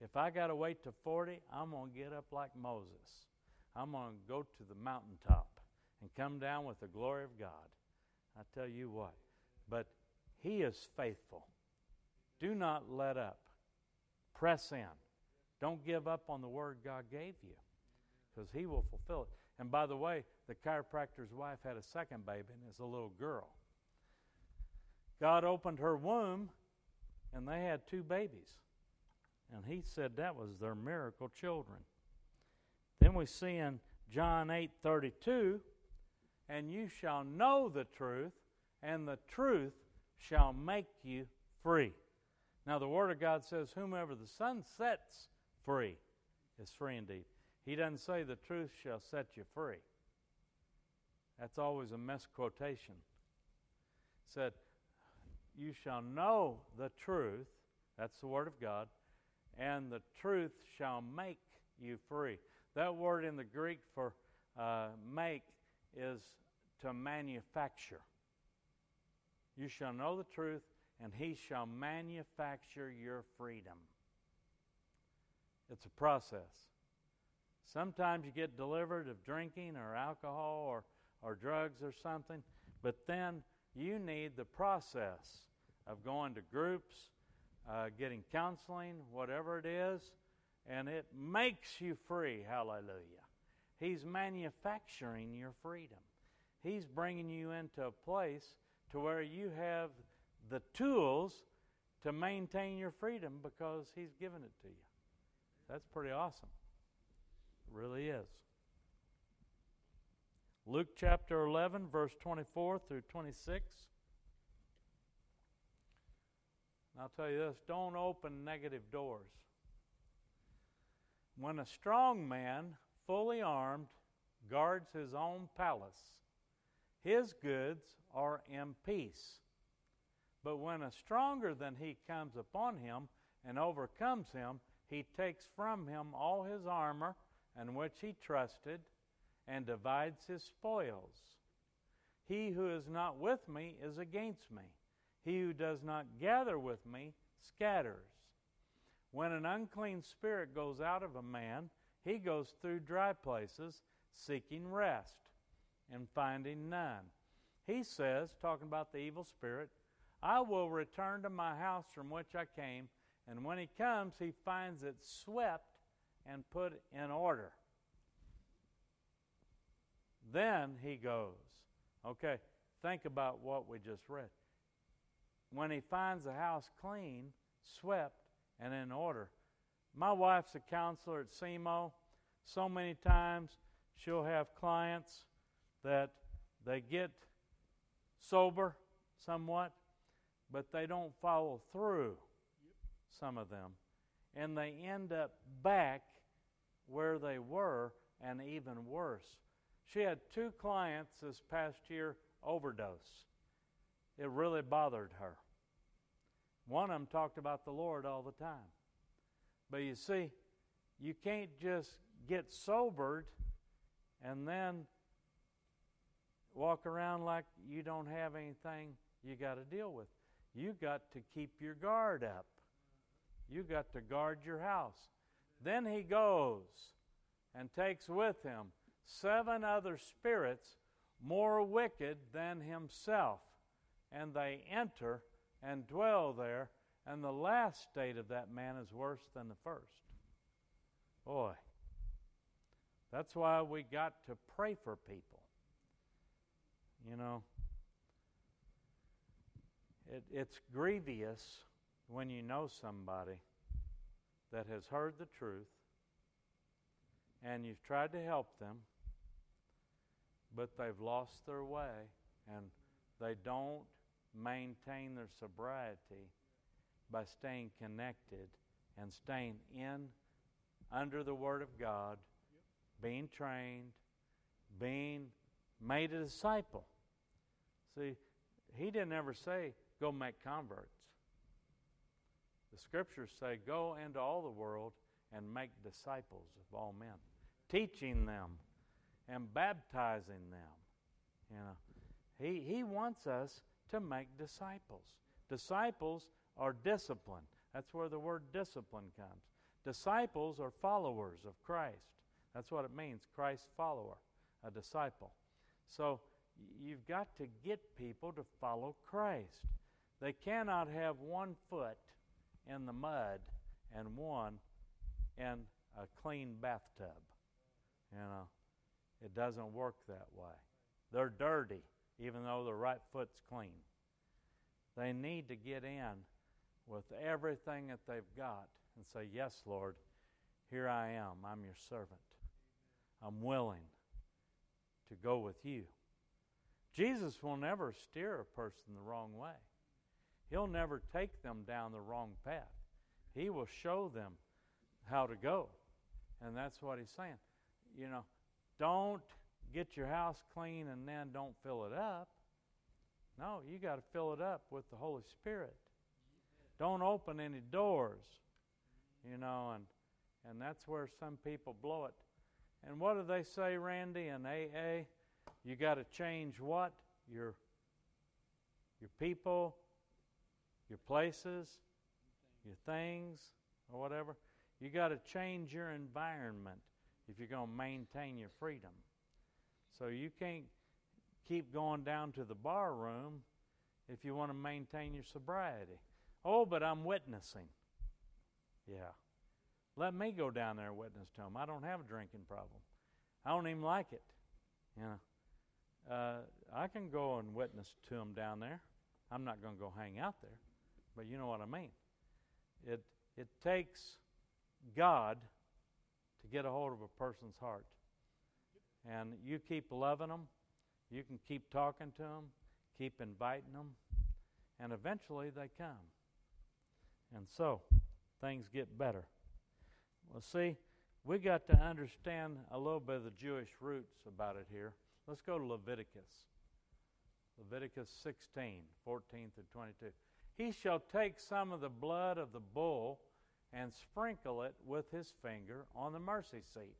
If I got to wait to 40, I'm going to get up like Moses. I'm going to go to the mountaintop and come down with the glory of God. I tell you what. But He is faithful. Do not let up. Press in. Don't give up on the word God gave you because He will fulfill it. And by the way, the chiropractor's wife had a second baby, and it's a little girl. God opened her womb, and they had two babies. And He said that was their miracle children. Then we see in John 8 32, and you shall know the truth, and the truth shall make you free. Now, the Word of God says, Whomever the Son sets free is free indeed. He doesn't say the truth shall set you free. That's always a misquotation. Said, You shall know the truth, that's the Word of God, and the truth shall make you free. That word in the Greek for uh, make is to manufacture. You shall know the truth, and he shall manufacture your freedom. It's a process. Sometimes you get delivered of drinking or alcohol or, or drugs or something, but then you need the process of going to groups, uh, getting counseling, whatever it is, and it makes you free. Hallelujah. He's manufacturing your freedom. He's bringing you into a place to where you have the tools to maintain your freedom because He's given it to you. That's pretty awesome. It really is. Luke chapter 11, verse 24 through 26. I'll tell you this don't open negative doors. When a strong man, fully armed, guards his own palace, his goods are in peace. But when a stronger than he comes upon him and overcomes him, he takes from him all his armor in which he trusted and divides his spoils. He who is not with me is against me. He who does not gather with me scatters. When an unclean spirit goes out of a man, he goes through dry places seeking rest and finding none. He says, talking about the evil spirit, I will return to my house from which I came. And when he comes, he finds it swept and put in order. Then he goes. Okay, think about what we just read. When he finds the house clean, swept, and in order. My wife's a counselor at SEMO. So many times she'll have clients that they get sober somewhat, but they don't follow through, some of them. And they end up back where they were and even worse. She had two clients this past year overdose. It really bothered her. One of them talked about the Lord all the time. But you see, you can't just get sobered and then walk around like you don't have anything you got to deal with. You got to keep your guard up. You got to guard your house. Then he goes and takes with him seven other spirits more wicked than himself. and they enter and dwell there, and the last state of that man is worse than the first. Boy, that's why we got to pray for people. You know, it, it's grievous when you know somebody that has heard the truth and you've tried to help them, but they've lost their way and they don't maintain their sobriety by staying connected and staying in under the Word of God, being trained, being made a disciple. See, he didn't ever say, go make converts. The scriptures say, go into all the world and make disciples of all men, teaching them and baptizing them. You know, he, he wants us to make disciples. Disciples are discipline. That's where the word discipline comes. Disciples are followers of Christ. That's what it means Christ follower, a disciple. So you've got to get people to follow Christ. They cannot have one foot in the mud and one in a clean bathtub. You know, it doesn't work that way. They're dirty, even though the right foot's clean. They need to get in with everything that they've got and say, Yes, Lord, here I am. I'm your servant. I'm willing to go with you. Jesus will never steer a person the wrong way. He'll never take them down the wrong path. He will show them how to go. And that's what he's saying. You know, don't get your house clean and then don't fill it up. No, you got to fill it up with the Holy Spirit. Don't open any doors. You know, and and that's where some people blow it. And what do they say, Randy, in AA? You got to change what? Your your people, your places, your things, or whatever. You got to change your environment if you're going to maintain your freedom. So you can't keep going down to the bar room if you want to maintain your sobriety. Oh, but I'm witnessing. Yeah. Let me go down there and witness to them. I don't have a drinking problem. I don't even like it. You know, uh, I can go and witness to them down there. I'm not going to go hang out there, but you know what I mean. It it takes God to get a hold of a person's heart, and you keep loving them. You can keep talking to them, keep inviting them, and eventually they come. And so things get better. Well, see, we got to understand a little bit of the Jewish roots about it here. Let's go to Leviticus. Leviticus 16, 14 through 22. He shall take some of the blood of the bull and sprinkle it with his finger on the mercy seat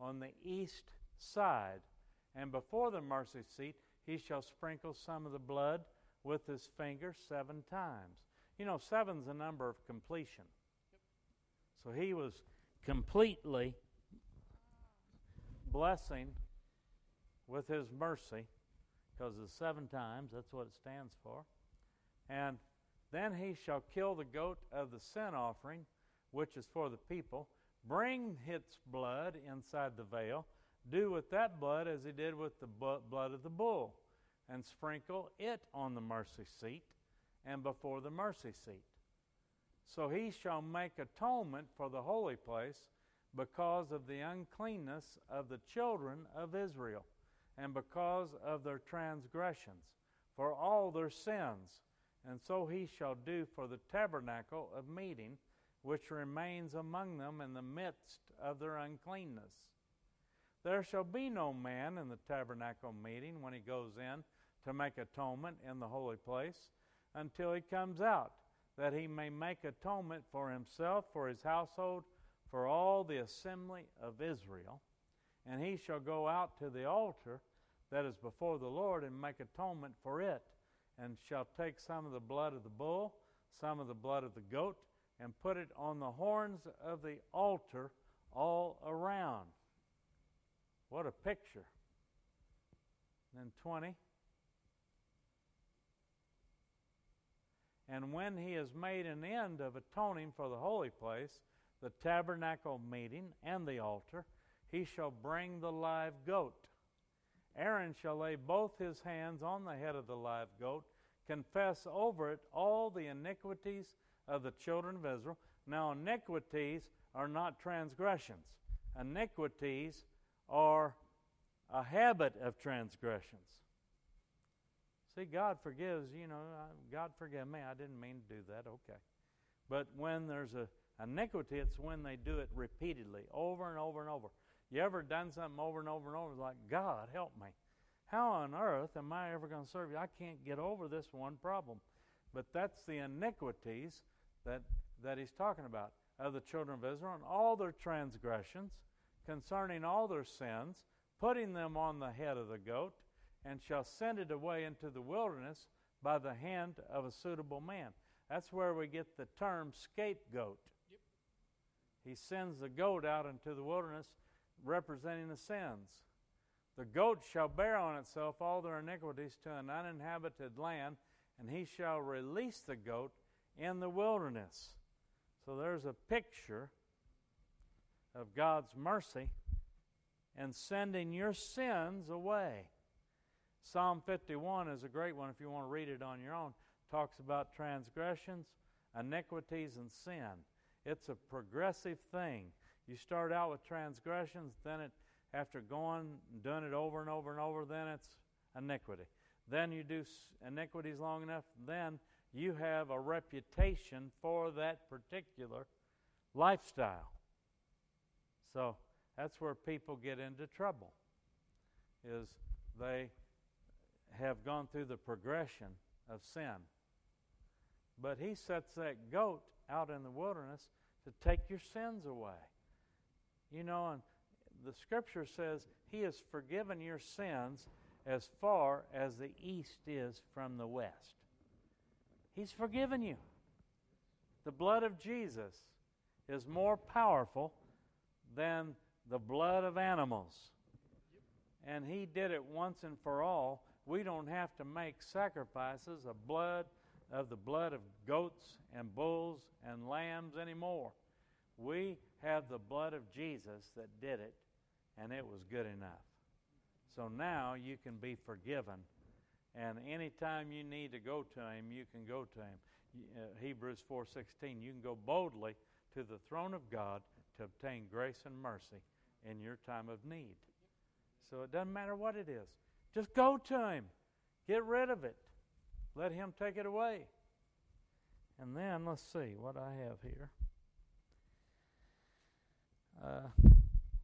on the east side. And before the mercy seat, he shall sprinkle some of the blood with his finger seven times. You know, seven's a number of completion. So he was completely blessing with his mercy because the seven times, that's what it stands for. And then he shall kill the goat of the sin offering, which is for the people, bring its blood inside the veil, do with that blood as he did with the blood of the bull, and sprinkle it on the mercy seat and before the mercy seat. So he shall make atonement for the holy place because of the uncleanness of the children of Israel, and because of their transgressions, for all their sins. And so he shall do for the tabernacle of meeting, which remains among them in the midst of their uncleanness. There shall be no man in the tabernacle meeting when he goes in to make atonement in the holy place until he comes out, that he may make atonement for himself, for his household, for all the assembly of Israel. And he shall go out to the altar that is before the Lord and make atonement for it, and shall take some of the blood of the bull, some of the blood of the goat, and put it on the horns of the altar all around. What a picture. Then 20. And when he has made an end of atoning for the holy place, the tabernacle meeting, and the altar, he shall bring the live goat. Aaron shall lay both his hands on the head of the live goat, confess over it all the iniquities of the children of Israel. Now, iniquities are not transgressions, iniquities are a habit of transgressions. See, God forgives, you know, uh, God forgive me. I didn't mean to do that. Okay. But when there's a iniquity, it's when they do it repeatedly, over and over and over. You ever done something over and over and over? Like, God, help me. How on earth am I ever going to serve you? I can't get over this one problem. But that's the iniquities that, that he's talking about of the children of Israel and all their transgressions concerning all their sins, putting them on the head of the goat, and shall send it away into the wilderness by the hand of a suitable man. That's where we get the term scapegoat. Yep. He sends the goat out into the wilderness representing the sins. The goat shall bear on itself all their iniquities to an uninhabited land, and he shall release the goat in the wilderness. So there's a picture of God's mercy and sending your sins away. Psalm 51 is a great one if you want to read it on your own. Talks about transgressions, iniquities, and sin. It's a progressive thing. You start out with transgressions, then it after going and doing it over and over and over, then it's iniquity. Then you do iniquities long enough, then you have a reputation for that particular lifestyle. So that's where people get into trouble. Is they have gone through the progression of sin. But he sets that goat out in the wilderness to take your sins away. You know, and the scripture says he has forgiven your sins as far as the east is from the west. He's forgiven you. The blood of Jesus is more powerful than the blood of animals. And he did it once and for all. We don't have to make sacrifices of blood of the blood of goats and bulls and lambs anymore. We have the blood of Jesus that did it, and it was good enough. So now you can be forgiven. And anytime you need to go to him, you can go to him. Uh, Hebrews 4:16, you can go boldly to the throne of God to obtain grace and mercy in your time of need. So it doesn't matter what it is. Just go to him. Get rid of it. Let him take it away. And then let's see what I have here. Uh,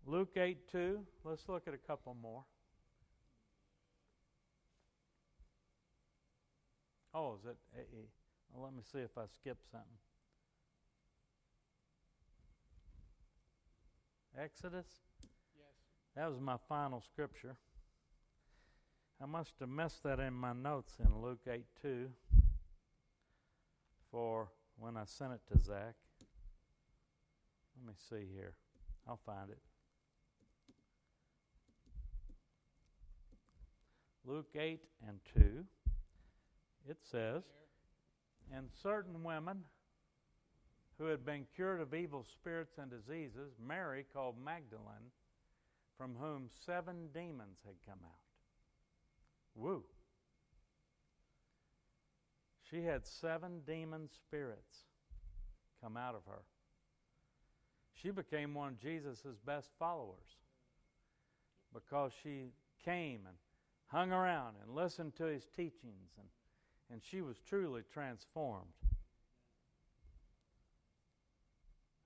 Luke 8 2. Let's look at a couple more. Oh, is it? Eh, eh, well, let me see if I skipped something. Exodus? Yes. That was my final scripture. I must have missed that in my notes in Luke 8 2 for when I sent it to Zach. Let me see here. I'll find it. Luke 8 and 2, it says, And certain women who had been cured of evil spirits and diseases, Mary called Magdalene, from whom seven demons had come out. Woo! She had seven demon spirits come out of her. She became one of Jesus' best followers because she came and hung around and listened to his teachings, and, and she was truly transformed.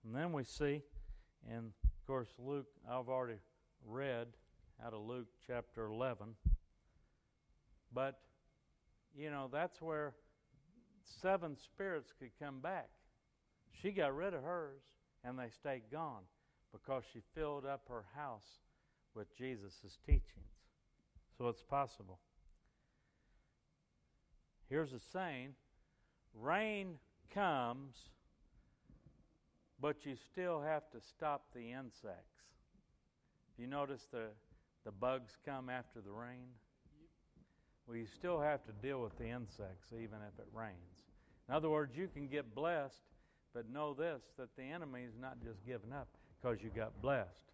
And then we see, and of course, Luke, I've already read out of Luke chapter 11. But, you know, that's where seven spirits could come back. She got rid of hers, and they stayed gone because she filled up her house with Jesus' teachings. So it's possible. Here's a saying rain comes, but you still have to stop the insects. You notice the, the bugs come after the rain? Well, you still have to deal with the insects even if it rains. In other words, you can get blessed, but know this that the enemy is not just giving up because you got blessed.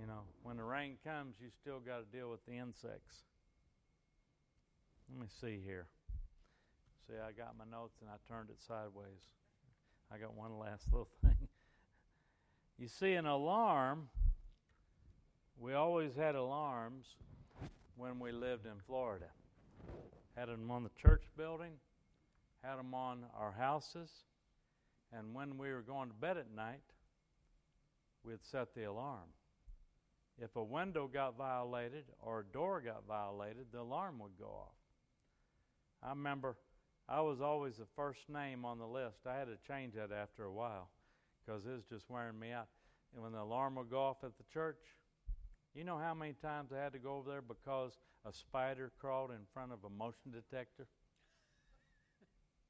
You know, when the rain comes, you still got to deal with the insects. Let me see here. See, I got my notes and I turned it sideways. I got one last little thing. You see, an alarm, we always had alarms when we lived in Florida. Had them on the church building, had them on our houses, and when we were going to bed at night, we'd set the alarm. If a window got violated or a door got violated, the alarm would go off. I remember I was always the first name on the list. I had to change that after a while because it was just wearing me out. And when the alarm would go off at the church, you know how many times I had to go over there because a spider crawled in front of a motion detector?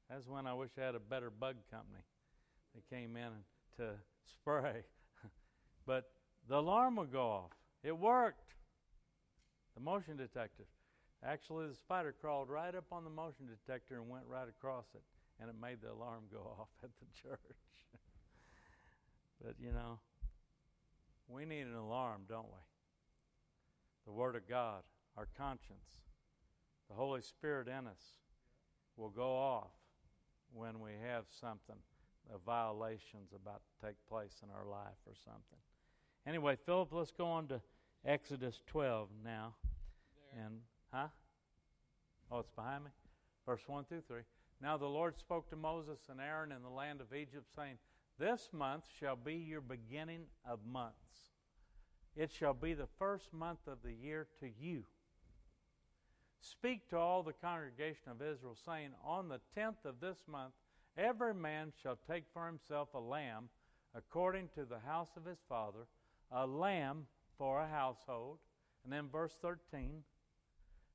That's when I wish I had a better bug company that came in to spray. but the alarm would go off. It worked. The motion detector. Actually, the spider crawled right up on the motion detector and went right across it, and it made the alarm go off at the church. but you know, we need an alarm, don't we? The Word of God, our conscience, the Holy Spirit in us will go off when we have something, a violation's about to take place in our life or something. Anyway, Philip, let's go on to Exodus 12 now. There. And, huh? Oh, it's behind me? Verse 1 through 3. Now the Lord spoke to Moses and Aaron in the land of Egypt, saying, This month shall be your beginning of months. It shall be the first month of the year to you. Speak to all the congregation of Israel, saying, On the tenth of this month, every man shall take for himself a lamb according to the house of his father, a lamb for a household. And then verse 13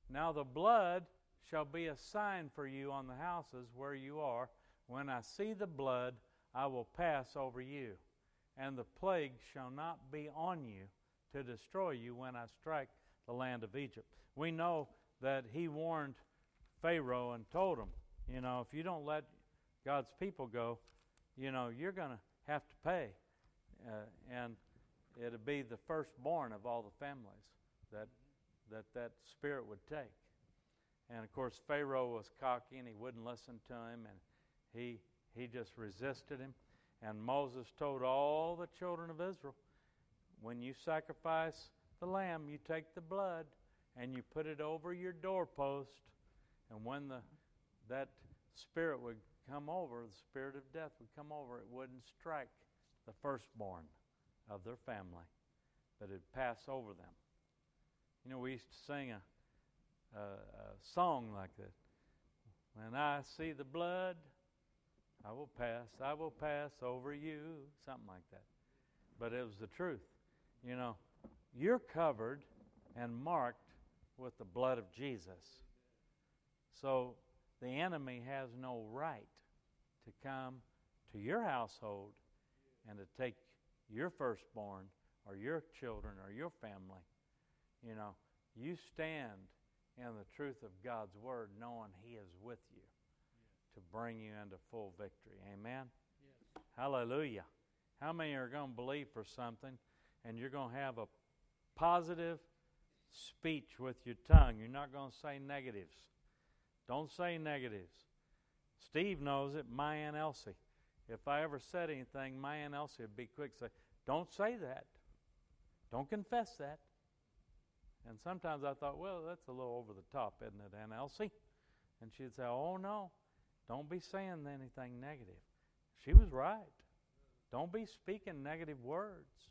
Now the blood shall be a sign for you on the houses where you are. When I see the blood, I will pass over you, and the plague shall not be on you to destroy you when I strike the land of Egypt. We know that he warned Pharaoh and told him, you know, if you don't let God's people go, you know, you're going to have to pay. Uh, and it'll be the firstborn of all the families that that that spirit would take. And of course, Pharaoh was cocky and he wouldn't listen to him, and he he just resisted him. And Moses told all the children of Israel, when you sacrifice the lamb, you take the blood and you put it over your doorpost, and when the that spirit would come over, the spirit of death would come over, it wouldn't strike the firstborn of their family, but it'd pass over them. You know, we used to sing a, a, a song like this. When I see the blood, I will pass, I will pass over you, something like that. But it was the truth. You know, you're covered and marked with the blood of Jesus. So the enemy has no right to come to your household and to take your firstborn or your children or your family. You know, you stand in the truth of God's word knowing He is with you to bring you into full victory. Amen? Yes. Hallelujah. How many are going to believe for something and you're going to have a positive speech with your tongue? You're not going to say negatives. Don't say negatives. Steve knows it, my Aunt Elsie. If I ever said anything, my Aunt Elsie would be quick to say, Don't say that. Don't confess that. And sometimes I thought, well, that's a little over the top, isn't it, Aunt Elsie? And she'd say, oh, no, don't be saying anything negative. She was right. Don't be speaking negative words.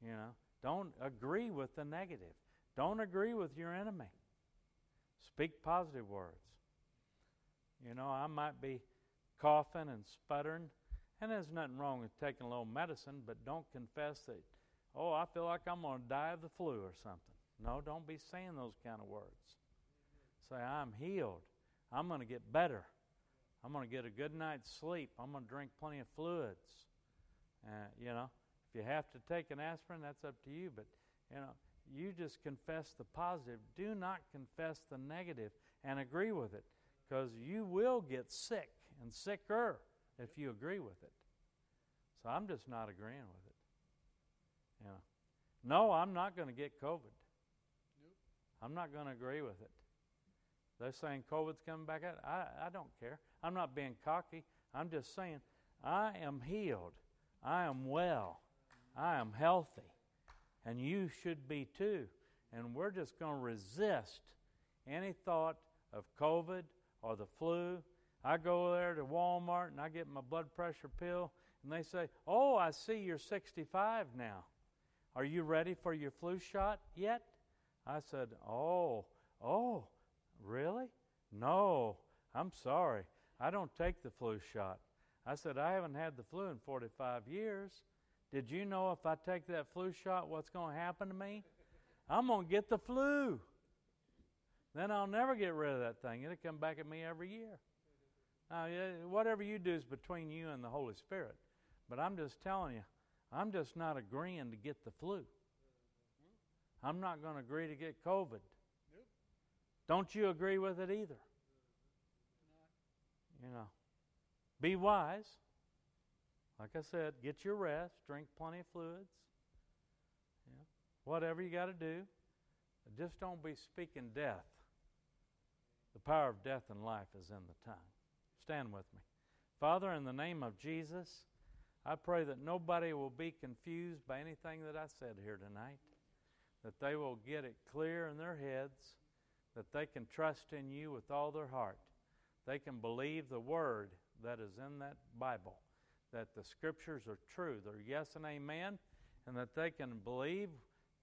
You know, don't agree with the negative. Don't agree with your enemy. Speak positive words. You know, I might be coughing and sputtering, and there's nothing wrong with taking a little medicine, but don't confess that, oh, I feel like I'm going to die of the flu or something. No, don't be saying those kind of words. Say, I'm healed. I'm going to get better. I'm going to get a good night's sleep. I'm going to drink plenty of fluids. Uh, you know, if you have to take an aspirin, that's up to you. But, you know, you just confess the positive. Do not confess the negative and agree with it because you will get sick and sicker if you agree with it. So I'm just not agreeing with it. Know. No, I'm not going to get COVID. Nope. I'm not going to agree with it. They're saying COVID's coming back out. I, I don't care. I'm not being cocky. I'm just saying I am healed. I am well. I am healthy. And you should be too. And we're just going to resist any thought of COVID or the flu. I go there to Walmart and I get my blood pressure pill, and they say, Oh, I see you're 65 now. Are you ready for your flu shot yet? I said, Oh, oh, really? No, I'm sorry. I don't take the flu shot. I said, I haven't had the flu in 45 years. Did you know if I take that flu shot, what's going to happen to me? I'm going to get the flu. Then I'll never get rid of that thing. It'll come back at me every year. Now, whatever you do is between you and the Holy Spirit. But I'm just telling you, I'm just not agreeing to get the flu. I'm not going to agree to get COVID. Don't you agree with it either? You know, be wise. Like I said, get your rest, drink plenty of fluids. Whatever you got to do. Just don't be speaking death. The power of death and life is in the tongue. Stand with me. Father, in the name of Jesus, I pray that nobody will be confused by anything that I said here tonight, that they will get it clear in their heads, that they can trust in you with all their heart. They can believe the word that is in that Bible, that the scriptures are true. They're yes and amen, and that they can believe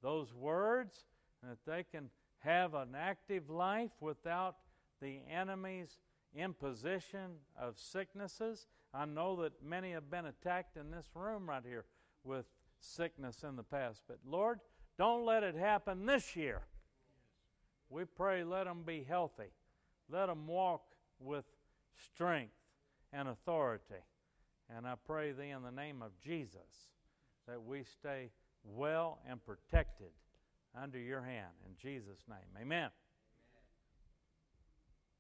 those words, and that they can have an active life without the enemy's imposition of sicknesses. I know that many have been attacked in this room right here with sickness in the past. But Lord, don't let it happen this year. We pray, let them be healthy. Let them walk with strength and authority. And I pray thee in the name of Jesus that we stay well and protected under your hand. In Jesus' name, amen.